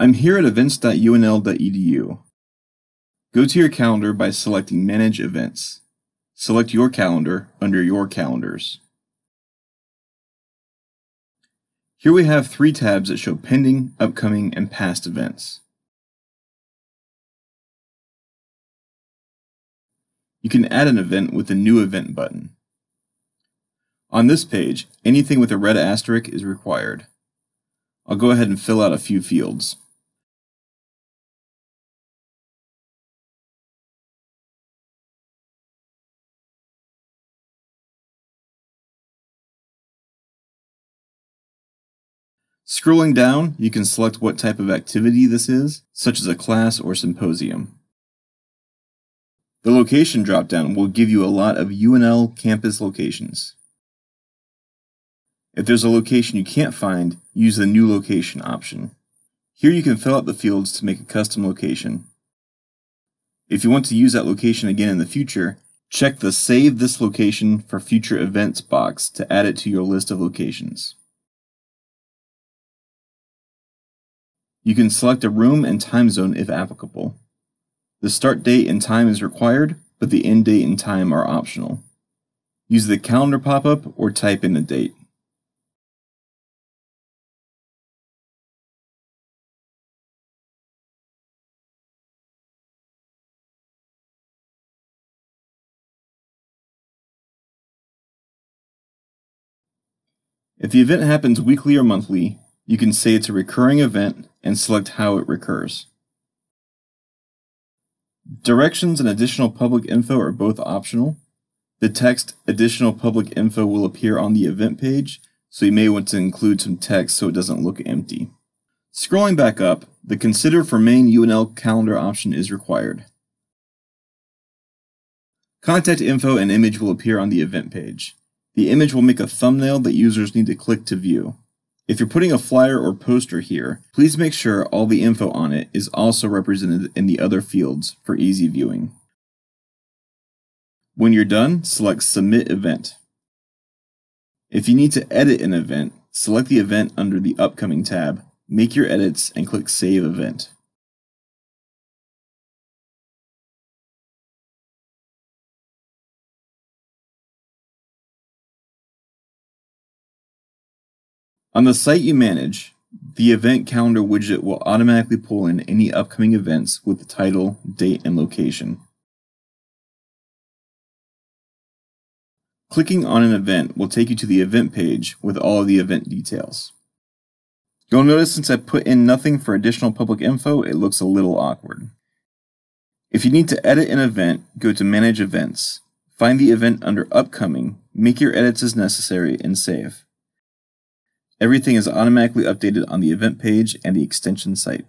I'm here at events.unl.edu. Go to your calendar by selecting Manage Events. Select your calendar under Your Calendars. Here we have three tabs that show pending, upcoming, and past events. You can add an event with the New Event button. On this page, anything with a red asterisk is required. I'll go ahead and fill out a few fields. Scrolling down, you can select what type of activity this is, such as a class or symposium. The location dropdown will give you a lot of UNL campus locations. If there's a location you can't find, use the New Location option. Here you can fill out the fields to make a custom location. If you want to use that location again in the future, check the Save this location for future events box to add it to your list of locations. You can select a room and time zone if applicable. The start date and time is required, but the end date and time are optional. Use the calendar pop-up or type in the date. If the event happens weekly or monthly, you can say it's a recurring event and select how it recurs. Directions and additional public info are both optional. The text additional public info will appear on the event page, so you may want to include some text so it doesn't look empty. Scrolling back up, the Consider for Main UNL calendar option is required. Contact info and image will appear on the event page. The image will make a thumbnail that users need to click to view. If you're putting a flyer or poster here, please make sure all the info on it is also represented in the other fields for easy viewing. When you're done, select Submit Event. If you need to edit an event, select the event under the Upcoming tab, make your edits, and click Save Event. On the site you manage, the event calendar widget will automatically pull in any upcoming events with the title, date, and location. Clicking on an event will take you to the event page with all of the event details. You'll notice since I put in nothing for additional public info, it looks a little awkward. If you need to edit an event, go to Manage Events. Find the event under Upcoming, make your edits as necessary, and save. Everything is automatically updated on the event page and the extension site.